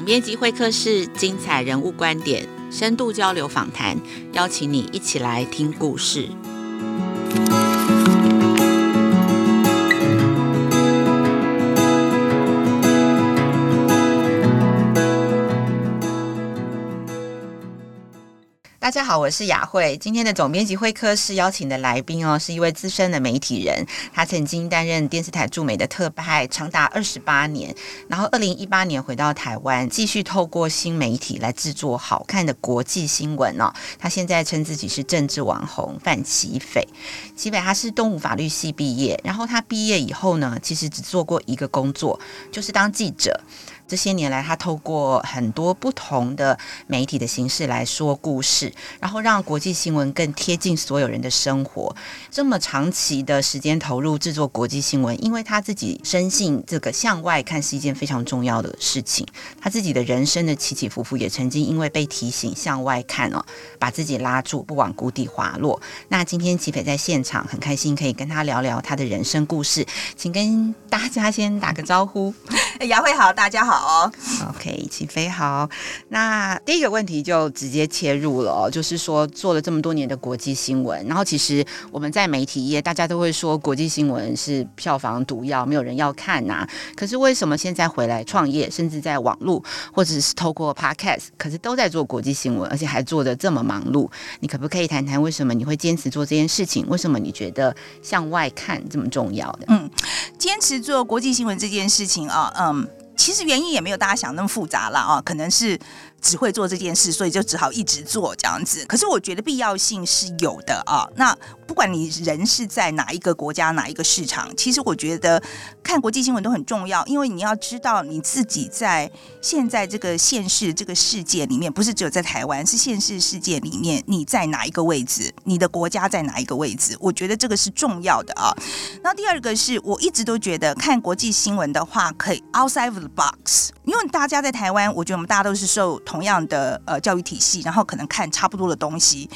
总编辑会客室，精彩人物观点，深度交流访谈，邀请你一起来听故事。大家好，我是雅慧。今天的总编辑会客室邀请的来宾哦，是一位资深的媒体人。他曾经担任电视台驻美的特派长达二十八年，然后二零一八年回到台湾，继续透过新媒体来制作好看的国际新闻哦。他现在称自己是政治网红范琪斐。琪斐他是东吴法律系毕业，然后他毕业以后呢，其实只做过一个工作，就是当记者。这些年来，他透过很多不同的媒体的形式来说故事，然后让国际新闻更贴近所有人的生活。这么长期的时间投入制作国际新闻，因为他自己深信这个向外看是一件非常重要的事情。他自己的人生的起起伏伏，也曾经因为被提醒向外看哦，把自己拉住，不往谷底滑落。那今天齐斐在现场，很开心可以跟他聊聊他的人生故事，请跟大家先打个招呼。雅慧好，大家好。哦，OK，起飞好。那第一个问题就直接切入了，就是说做了这么多年的国际新闻，然后其实我们在媒体业，大家都会说国际新闻是票房毒药，没有人要看呐。可是为什么现在回来创业，甚至在网络或者是透过 Podcast，可是都在做国际新闻，而且还做得这么忙碌？你可不可以谈谈为什么你会坚持做这件事情？为什么你觉得向外看这么重要的？嗯，坚持做国际新闻这件事情啊，嗯。其实原因也没有大家想那么复杂了啊，可能是。只会做这件事，所以就只好一直做这样子。可是我觉得必要性是有的啊。那不管你人是在哪一个国家、哪一个市场，其实我觉得看国际新闻都很重要，因为你要知道你自己在现在这个现实这个世界里面，不是只有在台湾，是现实世界里面你在哪一个位置，你的国家在哪一个位置，我觉得这个是重要的啊。那第二个是我一直都觉得看国际新闻的话，可以 outside of the box，因为大家在台湾，我觉得我们大家都是受。同样的呃教育体系，然后可能看差不多的东西，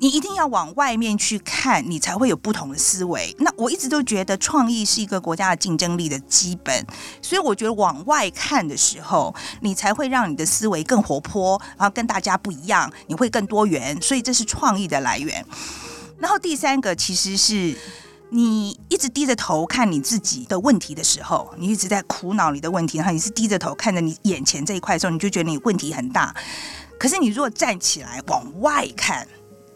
你一定要往外面去看，你才会有不同的思维。那我一直都觉得创意是一个国家的竞争力的基本，所以我觉得往外看的时候，你才会让你的思维更活泼，然后跟大家不一样，你会更多元，所以这是创意的来源。然后第三个其实是。你一直低着头看你自己的问题的时候，你一直在苦恼你的问题，然后你是低着头看着你眼前这一块的时候，你就觉得你问题很大。可是你如果站起来往外看，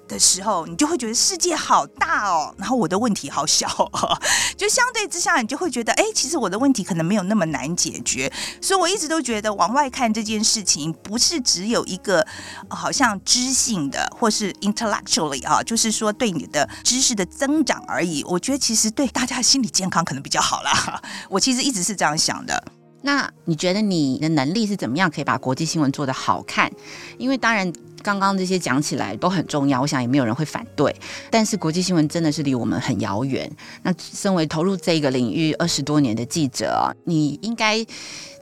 的时候，你就会觉得世界好大哦，然后我的问题好小哦，就相对之下，你就会觉得，哎，其实我的问题可能没有那么难解决。所以我一直都觉得，往外看这件事情，不是只有一个好像知性的，或是 intellectually 啊，就是说对你的知识的增长而已。我觉得其实对大家心理健康可能比较好啦。我其实一直是这样想的。那你觉得你的能力是怎么样可以把国际新闻做得好看？因为当然。刚刚这些讲起来都很重要，我想也没有人会反对。但是国际新闻真的是离我们很遥远。那身为投入这个领域二十多年的记者，你应该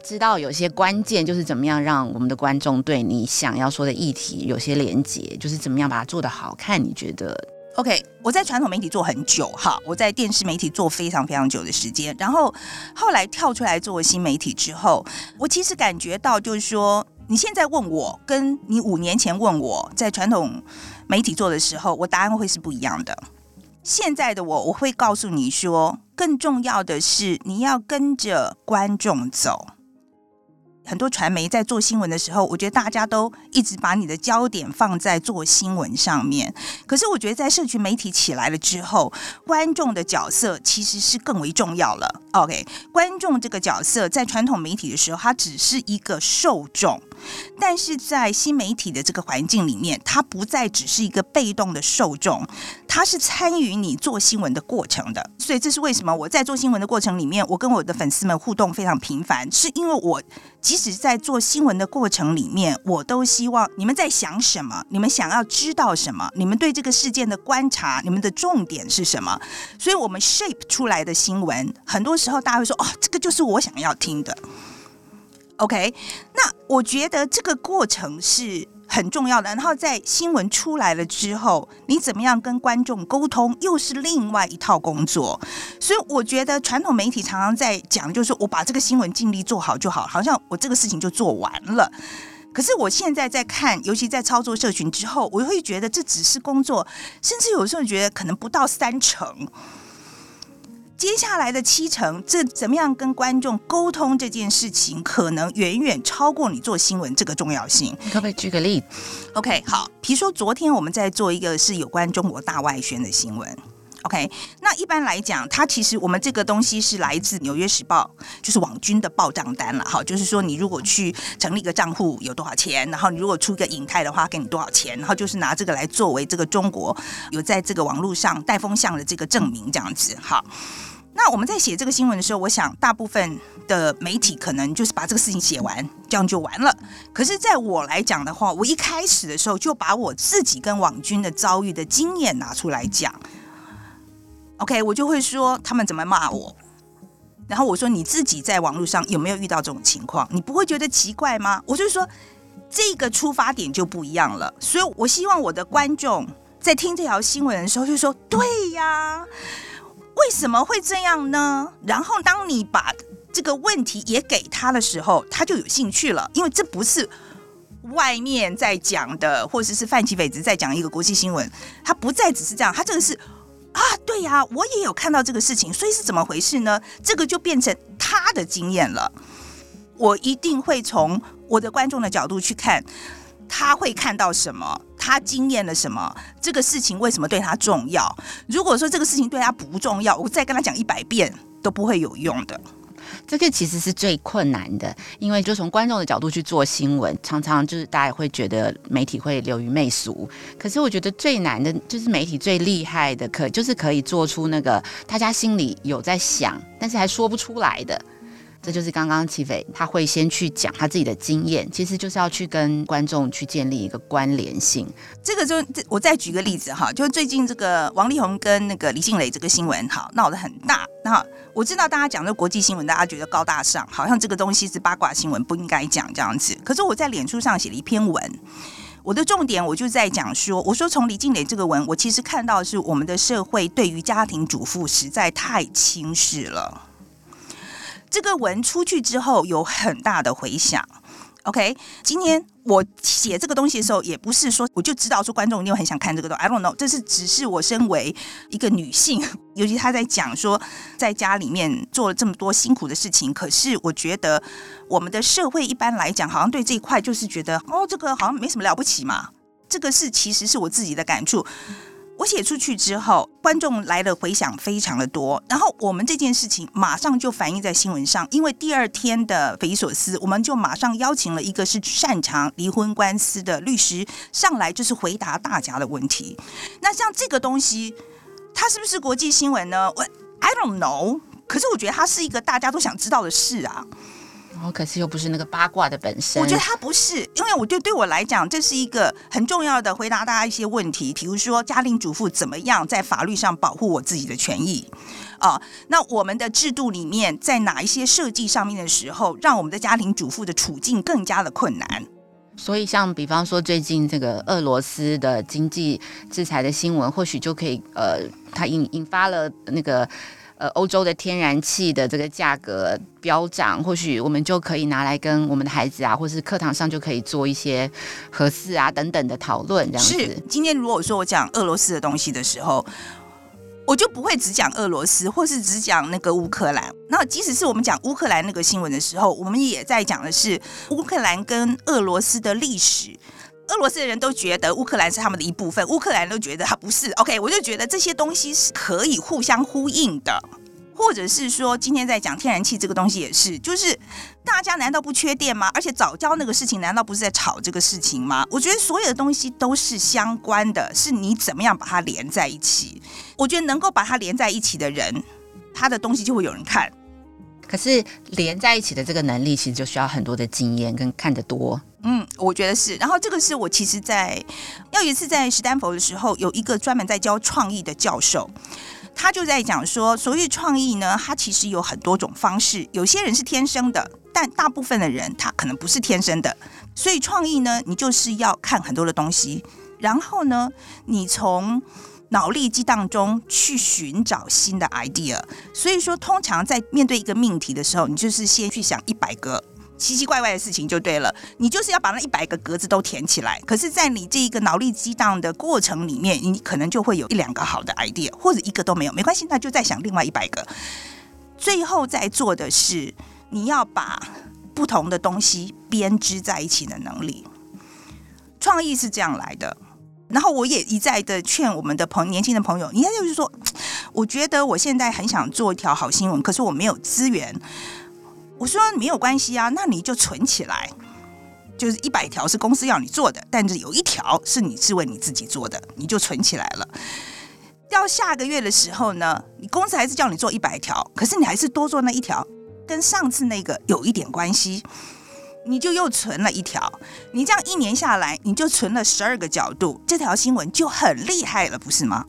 知道有些关键，就是怎么样让我们的观众对你想要说的议题有些连结，就是怎么样把它做得好看。你觉得？OK，我在传统媒体做很久哈，我在电视媒体做非常非常久的时间，然后后来跳出来做新媒体之后，我其实感觉到就是说。你现在问我，跟你五年前问我在传统媒体做的时候，我答案会是不一样的。现在的我，我会告诉你说，更重要的是你要跟着观众走。很多传媒在做新闻的时候，我觉得大家都一直把你的焦点放在做新闻上面。可是我觉得在社群媒体起来了之后，观众的角色其实是更为重要了。OK，观众这个角色在传统媒体的时候，它只是一个受众。但是在新媒体的这个环境里面，它不再只是一个被动的受众，它是参与你做新闻的过程的。所以这是为什么我在做新闻的过程里面，我跟我的粉丝们互动非常频繁，是因为我即使在做新闻的过程里面，我都希望你们在想什么，你们想要知道什么，你们对这个事件的观察，你们的重点是什么。所以我们 shape 出来的新闻，很多时候大家会说：“哦，这个就是我想要听的。” OK，那我觉得这个过程是很重要的。然后在新闻出来了之后，你怎么样跟观众沟通，又是另外一套工作。所以我觉得传统媒体常常在讲，就是我把这个新闻尽力做好就好，好像我这个事情就做完了。可是我现在在看，尤其在操作社群之后，我会觉得这只是工作，甚至有时候觉得可能不到三成。接下来的七成，这怎么样跟观众沟通这件事情，可能远远超过你做新闻这个重要性。可不可以举个例子？OK，好，比如说昨天我们在做一个是有关中国大外宣的新闻。OK，那一般来讲，它其实我们这个东西是来自《纽约时报》，就是网军的报账单了哈。就是说，你如果去成立一个账户有多少钱，然后你如果出一个影泰的话，给你多少钱，然后就是拿这个来作为这个中国有在这个网络上带风向的这个证明，这样子。好，那我们在写这个新闻的时候，我想大部分的媒体可能就是把这个事情写完，这样就完了。可是，在我来讲的话，我一开始的时候就把我自己跟网军的遭遇的经验拿出来讲。OK，我就会说他们怎么骂我，然后我说你自己在网络上有没有遇到这种情况？你不会觉得奇怪吗？我就说这个出发点就不一样了，所以我希望我的观众在听这条新闻的时候就说：对呀，为什么会这样呢？然后当你把这个问题也给他的时候，他就有兴趣了，因为这不是外面在讲的，或者是范琪斐只在讲一个国际新闻，他不再只是这样，他这个是。啊，对呀，我也有看到这个事情，所以是怎么回事呢？这个就变成他的经验了。我一定会从我的观众的角度去看，他会看到什么，他经验了什么，这个事情为什么对他重要？如果说这个事情对他不重要，我再跟他讲一百遍都不会有用的。这个其实是最困难的，因为就从观众的角度去做新闻，常常就是大家会觉得媒体会流于媚俗。可是我觉得最难的就是媒体最厉害的，可就是可以做出那个大家心里有在想，但是还说不出来的。这就是刚刚齐斐他会先去讲他自己的经验，其实就是要去跟观众去建立一个关联性。这个就我再举个例子哈，就最近这个王力宏跟那个李静蕾这个新闻哈闹得很大。那我知道大家讲的国际新闻，大家觉得高大上，好像这个东西是八卦新闻，不应该讲这样子。可是我在脸书上写了一篇文，我的重点我就在讲说，我说从李静蕾这个文，我其实看到是我们的社会对于家庭主妇实在太轻视了。这个文出去之后有很大的回响。OK，今天我写这个东西的时候，也不是说我就知道说观众一定很想看这个东西。I don't know，这是只是我身为一个女性，尤其她在讲说在家里面做了这么多辛苦的事情，可是我觉得我们的社会一般来讲，好像对这一块就是觉得哦，这个好像没什么了不起嘛。这个是其实是我自己的感触。我写出去之后，观众来的回响非常的多，然后我们这件事情马上就反映在新闻上，因为第二天的匪夷所思，我们就马上邀请了一个是擅长离婚官司的律师上来，就是回答大家的问题。那像这个东西，它是不是国际新闻呢？我 I don't know，可是我觉得它是一个大家都想知道的事啊。哦，可是又不是那个八卦的本身。我觉得他不是，因为我觉得对我来讲，这是一个很重要的回答大家一些问题，比如说家庭主妇怎么样在法律上保护我自己的权益啊？那我们的制度里面在哪一些设计上面的时候，让我们的家庭主妇的处境更加的困难？所以，像比方说最近这个俄罗斯的经济制裁的新闻，或许就可以呃，它引引发了那个。呃，欧洲的天然气的这个价格飙涨，或许我们就可以拿来跟我们的孩子啊，或是课堂上就可以做一些核四啊等等的讨论。这样子。是，今天如果说我讲俄罗斯的东西的时候，我就不会只讲俄罗斯，或是只讲那个乌克兰。那即使是我们讲乌克兰那个新闻的时候，我们也在讲的是乌克兰跟俄罗斯的历史。俄罗斯的人都觉得乌克兰是他们的一部分，乌克兰都觉得他不是。OK，我就觉得这些东西是可以互相呼应的，或者是说，今天在讲天然气这个东西也是，就是大家难道不缺电吗？而且早教那个事情难道不是在炒这个事情吗？我觉得所有的东西都是相关的，是你怎么样把它连在一起。我觉得能够把它连在一起的人，他的东西就会有人看。可是连在一起的这个能力，其实就需要很多的经验跟看得多。嗯，我觉得是。然后这个是我其实在，要有一次在史丹佛的时候，有一个专门在教创意的教授，他就在讲说，所谓创意呢，它其实有很多种方式，有些人是天生的，但大部分的人他可能不是天生的。所以创意呢，你就是要看很多的东西，然后呢，你从脑力激荡中去寻找新的 idea。所以说，通常在面对一个命题的时候，你就是先去想一百个。奇奇怪怪的事情就对了，你就是要把那一百个格子都填起来。可是，在你这一个脑力激荡的过程里面，你可能就会有一两个好的 idea，或者一个都没有，没关系，那就再想另外一百个。最后在做的是，你要把不同的东西编织在一起的能力。创意是这样来的。然后我也一再的劝我们的朋年轻的朋友，你看就是说，我觉得我现在很想做一条好新闻，可是我没有资源。我说没有关系啊，那你就存起来，就是一百条是公司要你做的，但是有一条是你是为你自己做的，你就存起来了。到下个月的时候呢，你公司还是叫你做一百条，可是你还是多做那一条，跟上次那个有一点关系，你就又存了一条。你这样一年下来，你就存了十二个角度，这条新闻就很厉害了，不是吗？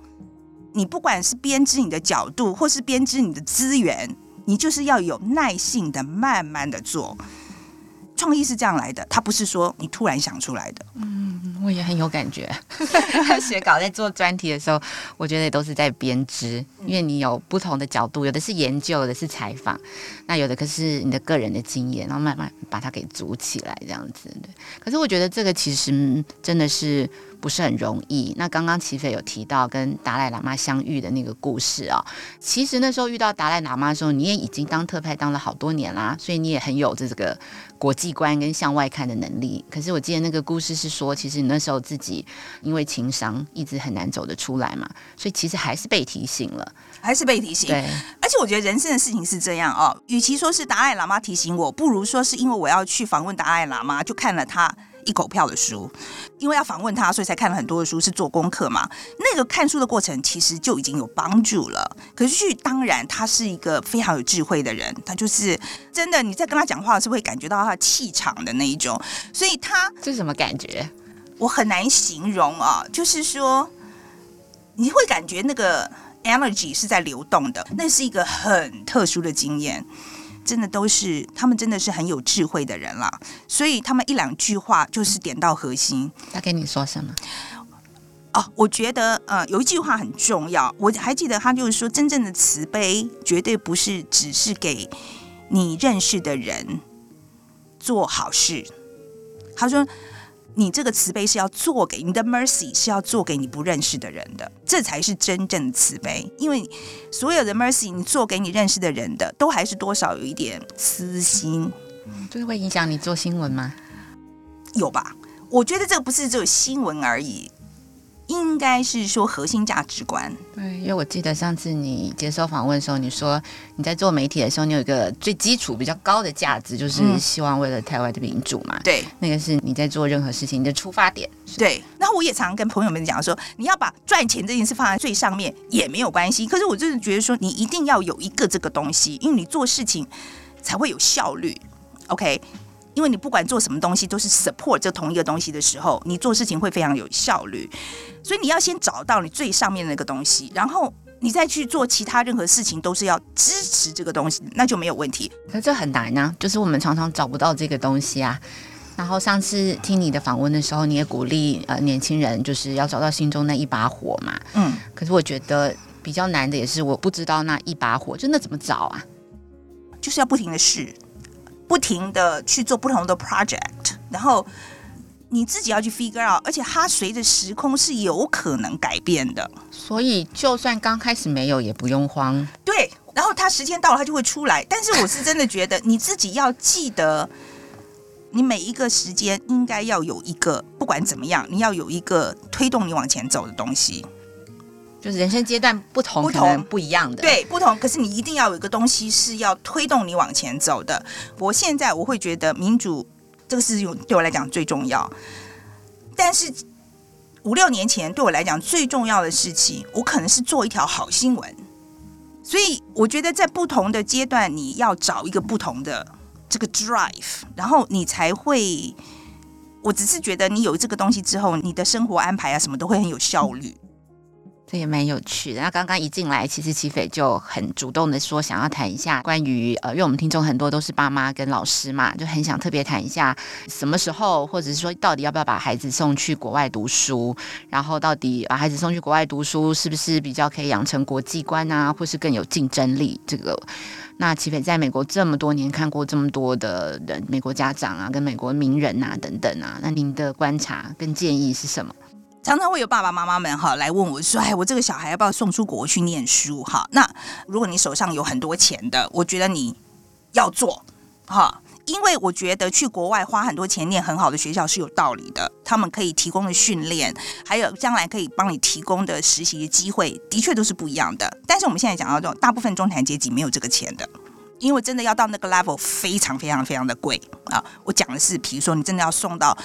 你不管是编织你的角度，或是编织你的资源。你就是要有耐性的，慢慢的做。创意是这样来的，它不是说你突然想出来的。我也很有感觉。写稿在做专题的时候，我觉得也都是在编织，因为你有不同的角度，有的是研究，有的是采访，那有的可是你的个人的经验，然后慢慢把它给组起来，这样子。对。可是我觉得这个其实真的是。不是很容易。那刚刚齐飞有提到跟达赖喇嘛相遇的那个故事啊、哦，其实那时候遇到达赖喇嘛的时候，你也已经当特派当了好多年啦，所以你也很有这个国际观跟向外看的能力。可是我记得那个故事是说，其实你那时候自己因为情伤一直很难走得出来嘛，所以其实还是被提醒了，还是被提醒。对，而且我觉得人生的事情是这样哦，与其说是达赖喇嘛提醒我，不如说是因为我要去访问达赖喇嘛，就看了他。一口票的书，因为要访问他，所以才看了很多的书，是做功课嘛。那个看书的过程其实就已经有帮助了。可是，当然，他是一个非常有智慧的人，他就是真的，你在跟他讲话是会感觉到他的气场的那一种。所以他这是什么感觉？我很难形容啊，就是说你会感觉那个 energy 是在流动的，那是一个很特殊的经验。真的都是他们，真的是很有智慧的人啦，所以他们一两句话就是点到核心。他跟你说什么？哦，我觉得呃有一句话很重要，我还记得他就是说，真正的慈悲绝对不是只是给你认识的人做好事。他说。你这个慈悲是要做给你的 mercy，是要做给你不认识的人的，这才是真正的慈悲。因为所有的 mercy，你做给你认识的人的，都还是多少有一点私心。就是会影响你做新闻吗？有吧？我觉得这个不是只有新闻而已。应该是说核心价值观。对，因为我记得上次你接受访问的时候，你说你在做媒体的时候，你有一个最基础比较高的价值，就是希望为了台湾的民主嘛。对、嗯，那个是你在做任何事情的出发点。对，然后我也常常跟朋友们讲说，你要把赚钱这件事放在最上面也没有关系。可是我就是觉得说，你一定要有一个这个东西，因为你做事情才会有效率。OK。因为你不管做什么东西，都是 support 这同一个东西的时候，你做事情会非常有效率。所以你要先找到你最上面的那个东西，然后你再去做其他任何事情，都是要支持这个东西，那就没有问题。可这很难啊，就是我们常常找不到这个东西啊。然后上次听你的访问的时候，你也鼓励呃年轻人就是要找到心中那一把火嘛。嗯。可是我觉得比较难的也是我不知道那一把火，就那怎么找啊？就是要不停的试。不停的去做不同的 project，然后你自己要去 figure out，而且它随着时空是有可能改变的，所以就算刚开始没有也不用慌。对，然后它时间到了它就会出来，但是我是真的觉得你自己要记得，你每一个时间应该要有一个，不管怎么样，你要有一个推动你往前走的东西。就是人生阶段不同，不同不一样的，对，不同。可是你一定要有一个东西是要推动你往前走的。我现在我会觉得民主这个事情对我来讲最重要，但是五六年前对我来讲最重要的事情，我可能是做一条好新闻。所以我觉得在不同的阶段，你要找一个不同的这个 drive，然后你才会。我只是觉得你有这个东西之后，你的生活安排啊什么都会很有效率。这也蛮有趣的。那刚刚一进来，其实齐斐就很主动的说，想要谈一下关于呃，因为我们听众很多都是爸妈跟老师嘛，就很想特别谈一下什么时候，或者是说到底要不要把孩子送去国外读书，然后到底把孩子送去国外读书是不是比较可以养成国际观啊，或是更有竞争力？这个，那齐斐在美国这么多年，看过这么多的人，美国家长啊，跟美国名人啊等等啊，那您的观察跟建议是什么？常常会有爸爸妈妈们哈来问我说：“哎，我这个小孩要不要送出国去念书？”哈，那如果你手上有很多钱的，我觉得你要做哈，因为我觉得去国外花很多钱念很好的学校是有道理的，他们可以提供的训练，还有将来可以帮你提供的实习的机会，的确都是不一样的。但是我们现在讲到这种，大部分中产阶级没有这个钱的，因为真的要到那个 level 非常非常非常的贵啊。我讲的是，比如说你真的要送到。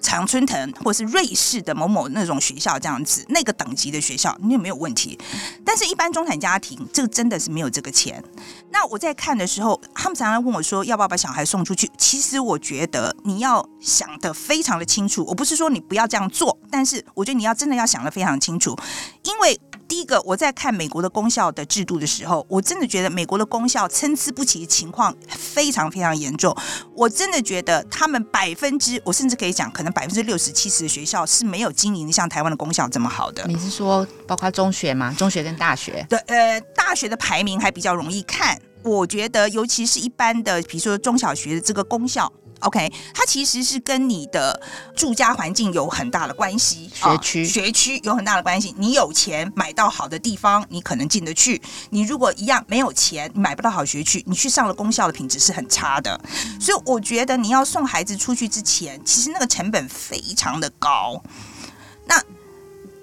常春藤或是瑞士的某某那种学校这样子，那个等级的学校你有没有问题？但是，一般中产家庭，这个真的是没有这个钱。那我在看的时候，他们常常问我说，要不要把小孩送出去？其实我觉得你要想得非常的清楚。我不是说你不要这样做，但是我觉得你要真的要想得非常清楚，因为。第一个，我在看美国的公校的制度的时候，我真的觉得美国的公校参差不齐的情况非常非常严重。我真的觉得他们百分之，我甚至可以讲，可能百分之六十七十的学校是没有经营像台湾的公校这么好的。你是说包括中学吗？中学跟大学？对，呃，大学的排名还比较容易看。我觉得，尤其是一般的，比如说中小学的这个公校。OK，它其实是跟你的住家环境有很大的关系，学区、哦、学区有很大的关系。你有钱买到好的地方，你可能进得去；你如果一样没有钱，你买不到好学区，你去上了公校的品质是很差的。所以我觉得你要送孩子出去之前，其实那个成本非常的高。那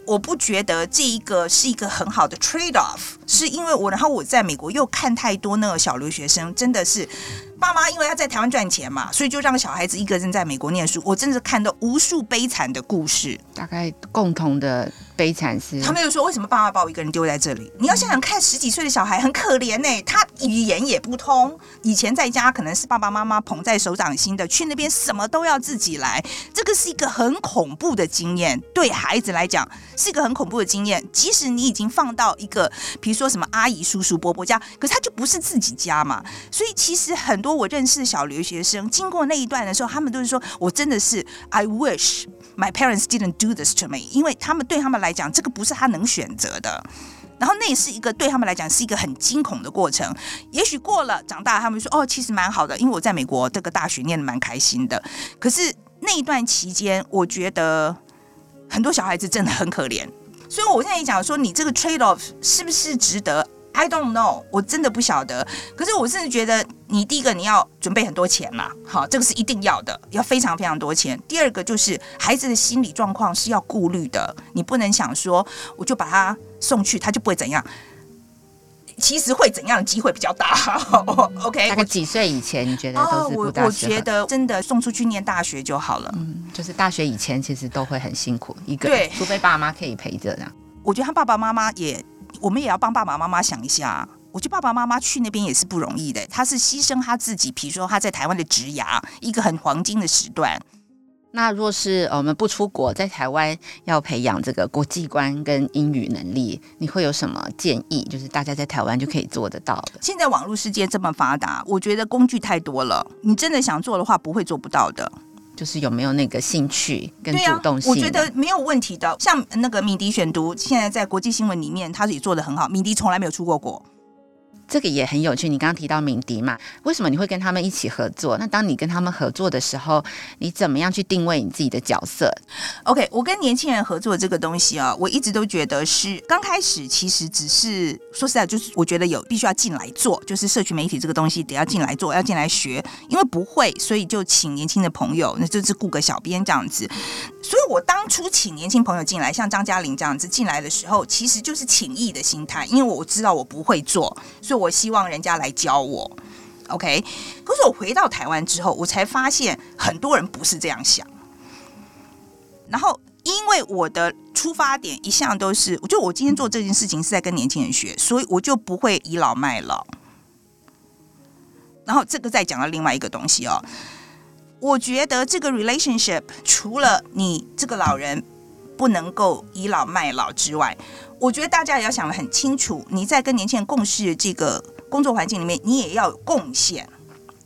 我不觉得这一个是一个很好的 trade off，是因为我然后我在美国又看太多那个小留学生，真的是。爸妈因为他在台湾赚钱嘛，所以就让小孩子一个人在美国念书。我真的看到无数悲惨的故事，大概共同的悲惨是，他们就说为什么爸妈把我一个人丢在这里？你要想想看，十几岁的小孩很可怜呢、他语言也不通，以前在家可能是爸爸妈妈捧在手掌心的，去那边什么都要自己来，这个是一个很恐怖的经验，对孩子来讲是一个很恐怖的经验。即使你已经放到一个，比说什么阿姨、叔叔、伯伯家，可是他就不是自己家嘛，所以其实很多。我认识的小留学生，经过那一段的时候，他们都是说：“我真的是，I wish my parents didn't do this to me。”因为他们对他们来讲，这个不是他能选择的。然后那也是一个对他们来讲是一个很惊恐的过程。也许过了长大，他们说：“哦，其实蛮好的，因为我在美国这个大学念得蛮开心的。”可是那一段期间，我觉得很多小孩子真的很可怜。所以我现在也讲说，你这个 trade off 是不是值得？I don't know，我真的不晓得。可是我甚至觉得，你第一个你要准备很多钱嘛，好，这个是一定要的，要非常非常多钱。第二个就是孩子的心理状况是要顾虑的，你不能想说我就把他送去，他就不会怎样。其实会怎样的机会比较大？OK，大概几岁以前你觉得都是不大适合？我我觉得真的送出去念大学就好了。嗯，就是大学以前其实都会很辛苦，一个人，对，除非爸妈可以陪着这样。我觉得他爸爸妈妈也。我们也要帮爸爸妈妈想一下，我觉得爸爸妈妈去那边也是不容易的。他是牺牲他自己，比如说他在台湾的职涯，一个很黄金的时段。那若是我们不出国，在台湾要培养这个国际观跟英语能力，你会有什么建议？就是大家在台湾就可以做得到的。现在网络世界这么发达，我觉得工具太多了，你真的想做的话，不会做不到的。就是有没有那个兴趣跟主动性？我觉得没有问题的。像那个敏迪选读，现在在国际新闻里面，他也做的很好。敏迪从来没有出过国。这个也很有趣。你刚刚提到敏迪嘛，为什么你会跟他们一起合作？那当你跟他们合作的时候，你怎么样去定位你自己的角色？OK，我跟年轻人合作这个东西啊，我一直都觉得是刚开始其实只是说实在，就是我觉得有必须要进来做，就是社群媒体这个东西得要进来做，要进来学，因为不会，所以就请年轻的朋友，那就是雇个小编这样子。所以我当初请年轻朋友进来，像张嘉玲这样子进来的时候，其实就是请益的心态，因为我知道我不会做，所以。我希望人家来教我，OK。可是我回到台湾之后，我才发现很多人不是这样想。然后，因为我的出发点一向都是，就我今天做这件事情是在跟年轻人学，所以我就不会倚老卖老。然后，这个再讲到另外一个东西哦，我觉得这个 relationship 除了你这个老人不能够倚老卖老之外，我觉得大家也要想得很清楚，你在跟年轻人共事这个工作环境里面，你也要有贡献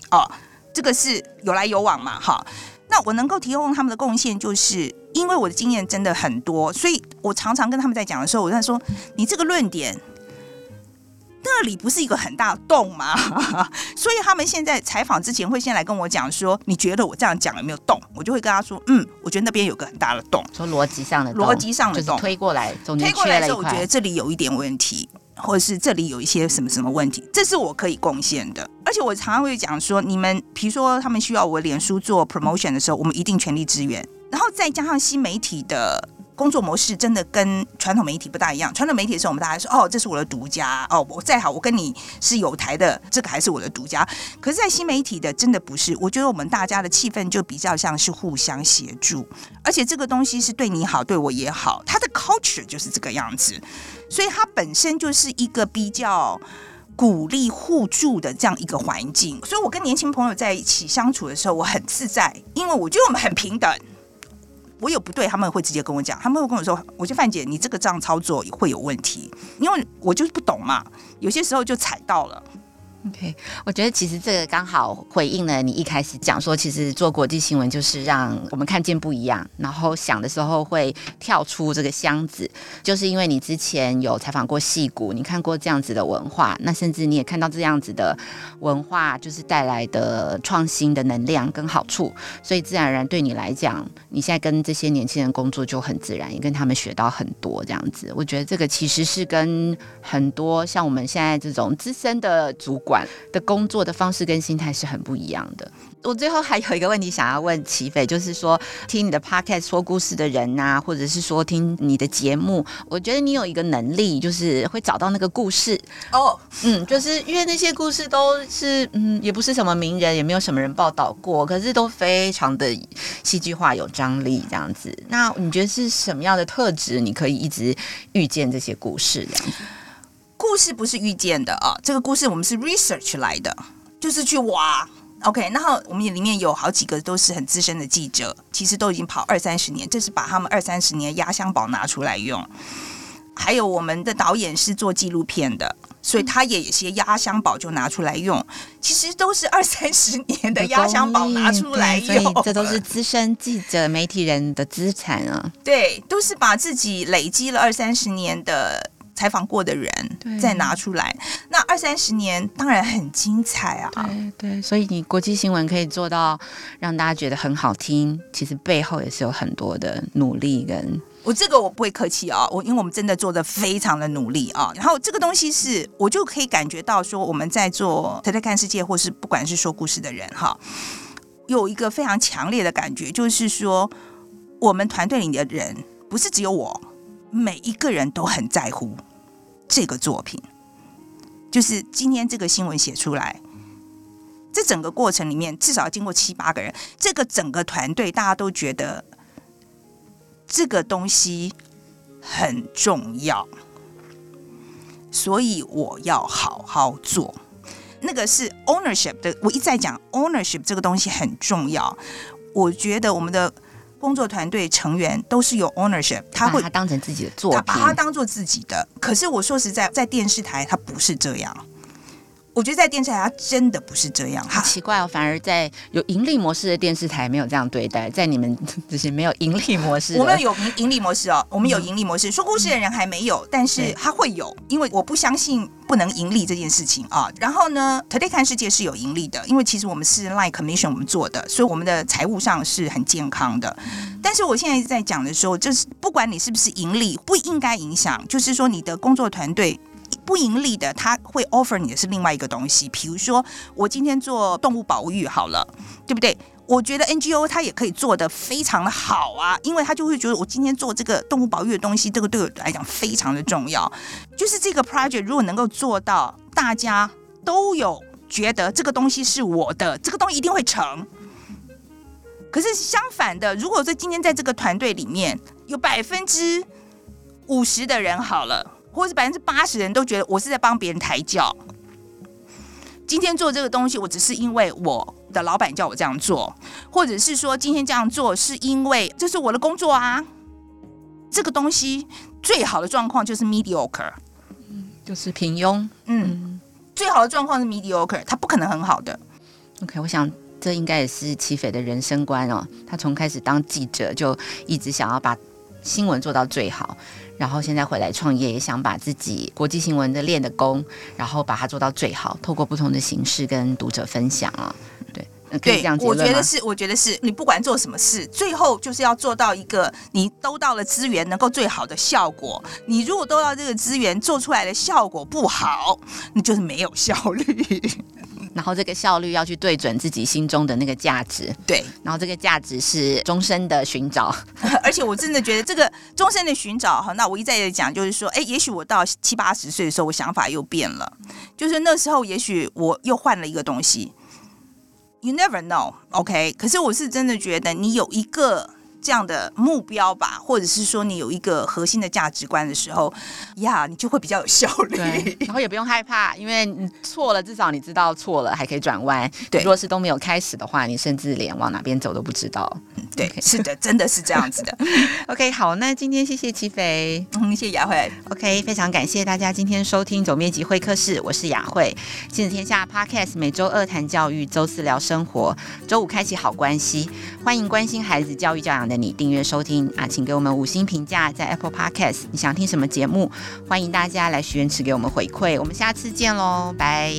哦。这个是有来有往嘛，哈。那我能够提供他们的贡献，就是因为我的经验真的很多，所以我常常跟他们在讲的时候，我在说，你这个论点。那里不是一个很大的洞吗？所以他们现在采访之前会先来跟我讲说，你觉得我这样讲有没有洞？我就会跟他说，嗯，我觉得那边有个很大的洞，说逻辑上的逻辑上的洞，推过来，推过来的时候，我觉得这里有一点问题，或者是这里有一些什么什么问题，这是我可以贡献的。而且我常常会讲说，你们比如说他们需要我脸书做 promotion 的时候，我们一定全力支援，然后再加上新媒体的。工作模式真的跟传统媒体不大一样。传统媒体的时候，我们大家说：“哦，这是我的独家哦，我再好，我跟你是有台的，这个还是我的独家。”可是，在新媒体的，真的不是。我觉得我们大家的气氛就比较像是互相协助，而且这个东西是对你好，对我也好。它的 culture 就是这个样子，所以它本身就是一个比较鼓励互助的这样一个环境。所以我跟年轻朋友在一起相处的时候，我很自在，因为我觉得我们很平等。我有不对，他们会直接跟我讲，他们会跟我说：“我就范姐，你这个这样操作会有问题，因为我就是不懂嘛，有些时候就踩到了。” OK，我觉得其实这个刚好回应了你一开始讲说，其实做国际新闻就是让我们看见不一样，然后想的时候会跳出这个箱子，就是因为你之前有采访过戏骨，你看过这样子的文化，那甚至你也看到这样子的文化，就是带来的创新的能量跟好处，所以自然而然对你来讲，你现在跟这些年轻人工作就很自然，也跟他们学到很多这样子。我觉得这个其实是跟很多像我们现在这种资深的主管。的工作的方式跟心态是很不一样的。我最后还有一个问题想要问齐斐，就是说听你的 podcast 说故事的人呐、啊，或者是说听你的节目，我觉得你有一个能力，就是会找到那个故事哦，oh. 嗯，就是因为那些故事都是嗯，也不是什么名人，也没有什么人报道过，可是都非常的戏剧化、有张力这样子。那你觉得是什么样的特质，你可以一直遇见这些故事这样子？故事不是遇见的啊，这个故事我们是 research 来的，就是去挖。OK，然后我们里面有好几个都是很资深的记者，其实都已经跑二三十年，这是把他们二三十年压箱宝拿出来用。还有我们的导演是做纪录片的，所以他也有些压箱宝就拿出来用。其实都是二三十年的压箱宝拿出来用，所以这都是资深记者、媒体人的资产啊。对，都是把自己累积了二三十年的。采访过的人再拿出来，那二三十年当然很精彩啊！对对，所以你国际新闻可以做到让大家觉得很好听，其实背后也是有很多的努力跟。我这个我不会客气啊，我因为我们真的做的非常的努力啊。然后这个东西是我就可以感觉到说，我们在做台台看世界，或是不管是说故事的人哈，有一个非常强烈的感觉，就是说我们团队里的人不是只有我，每一个人都很在乎。这个作品，就是今天这个新闻写出来，这整个过程里面至少要经过七八个人，这个整个团队大家都觉得这个东西很重要，所以我要好好做。那个是 ownership 的，我一再讲 ownership 这个东西很重要。我觉得我们的。工作团队成员都是有 ownership，他会把它当成自己的作品，把它当做自己的。可是我说实在，在电视台，他不是这样。我觉得在电视台，它真的不是这样，好奇怪哦。反而在有盈利模式的电视台没有这样对待，在你们这些没有盈利模式，我们有盈盈利模式哦，我们有盈利模式。说故事的人还没有，但是他会有，因为我不相信不能盈利这件事情啊。然后呢，Today 看世界是有盈利的，因为其实我们是 Line Commission 我们做的，所以我们的财务上是很健康的。但是我现在在讲的时候，就是不管你是不是盈利，不应该影响，就是说你的工作团队。不盈利的，他会 offer 你的是另外一个东西，比如说我今天做动物保育好了，对不对？我觉得 NGO 它也可以做得非常的好啊，因为他就会觉得我今天做这个动物保育的东西，这个对我来讲非常的重要。就是这个 project 如果能够做到，大家都有觉得这个东西是我的，这个东西一定会成。可是相反的，如果说今天在这个团队里面有百分之五十的人好了。或是百分之八十人都觉得我是在帮别人抬轿。今天做这个东西，我只是因为我的老板叫我这样做，或者是说今天这样做是因为这是我的工作啊。这个东西最好的状况就是 mediocre，就是平庸。嗯，最好的状况是 mediocre，它不可能很好的。OK，我想这应该也是齐斐的人生观哦。他从开始当记者就一直想要把新闻做到最好，然后现在回来创业，也想把自己国际新闻的练的功，然后把它做到最好，透过不同的形式跟读者分享啊。对，可以这样，我觉得是，我觉得是你不管做什么事，最后就是要做到一个你兜到了资源能够最好的效果。你如果兜到这个资源做出来的效果不好，你就是没有效率。然后这个效率要去对准自己心中的那个价值，对。然后这个价值是终身的寻找，而且我真的觉得这个终身的寻找哈，那我一再的讲就是说，哎，也许我到七八十岁的时候，我想法又变了，就是那时候也许我又换了一个东西。You never know，OK？可是我是真的觉得你有一个。这样的目标吧，或者是说你有一个核心的价值观的时候，呀，你就会比较有效率，然后也不用害怕，因为你错了，至少你知道错了，还可以转弯。对，如果是都没有开始的话，你甚至连往哪边走都不知道。对，okay. 是的，真的是这样子的。OK，好，那今天谢谢齐飞，嗯，谢谢雅慧。OK，非常感谢大家今天收听总编辑会客室，我是雅慧。亲子天下 Podcast 每周二谈教育，周四聊生活，周五开启好关系。欢迎关心孩子教育教养你订阅收听啊，请给我们五星评价，在 Apple Podcast。你想听什么节目？欢迎大家来许愿池给我们回馈。我们下次见喽，拜。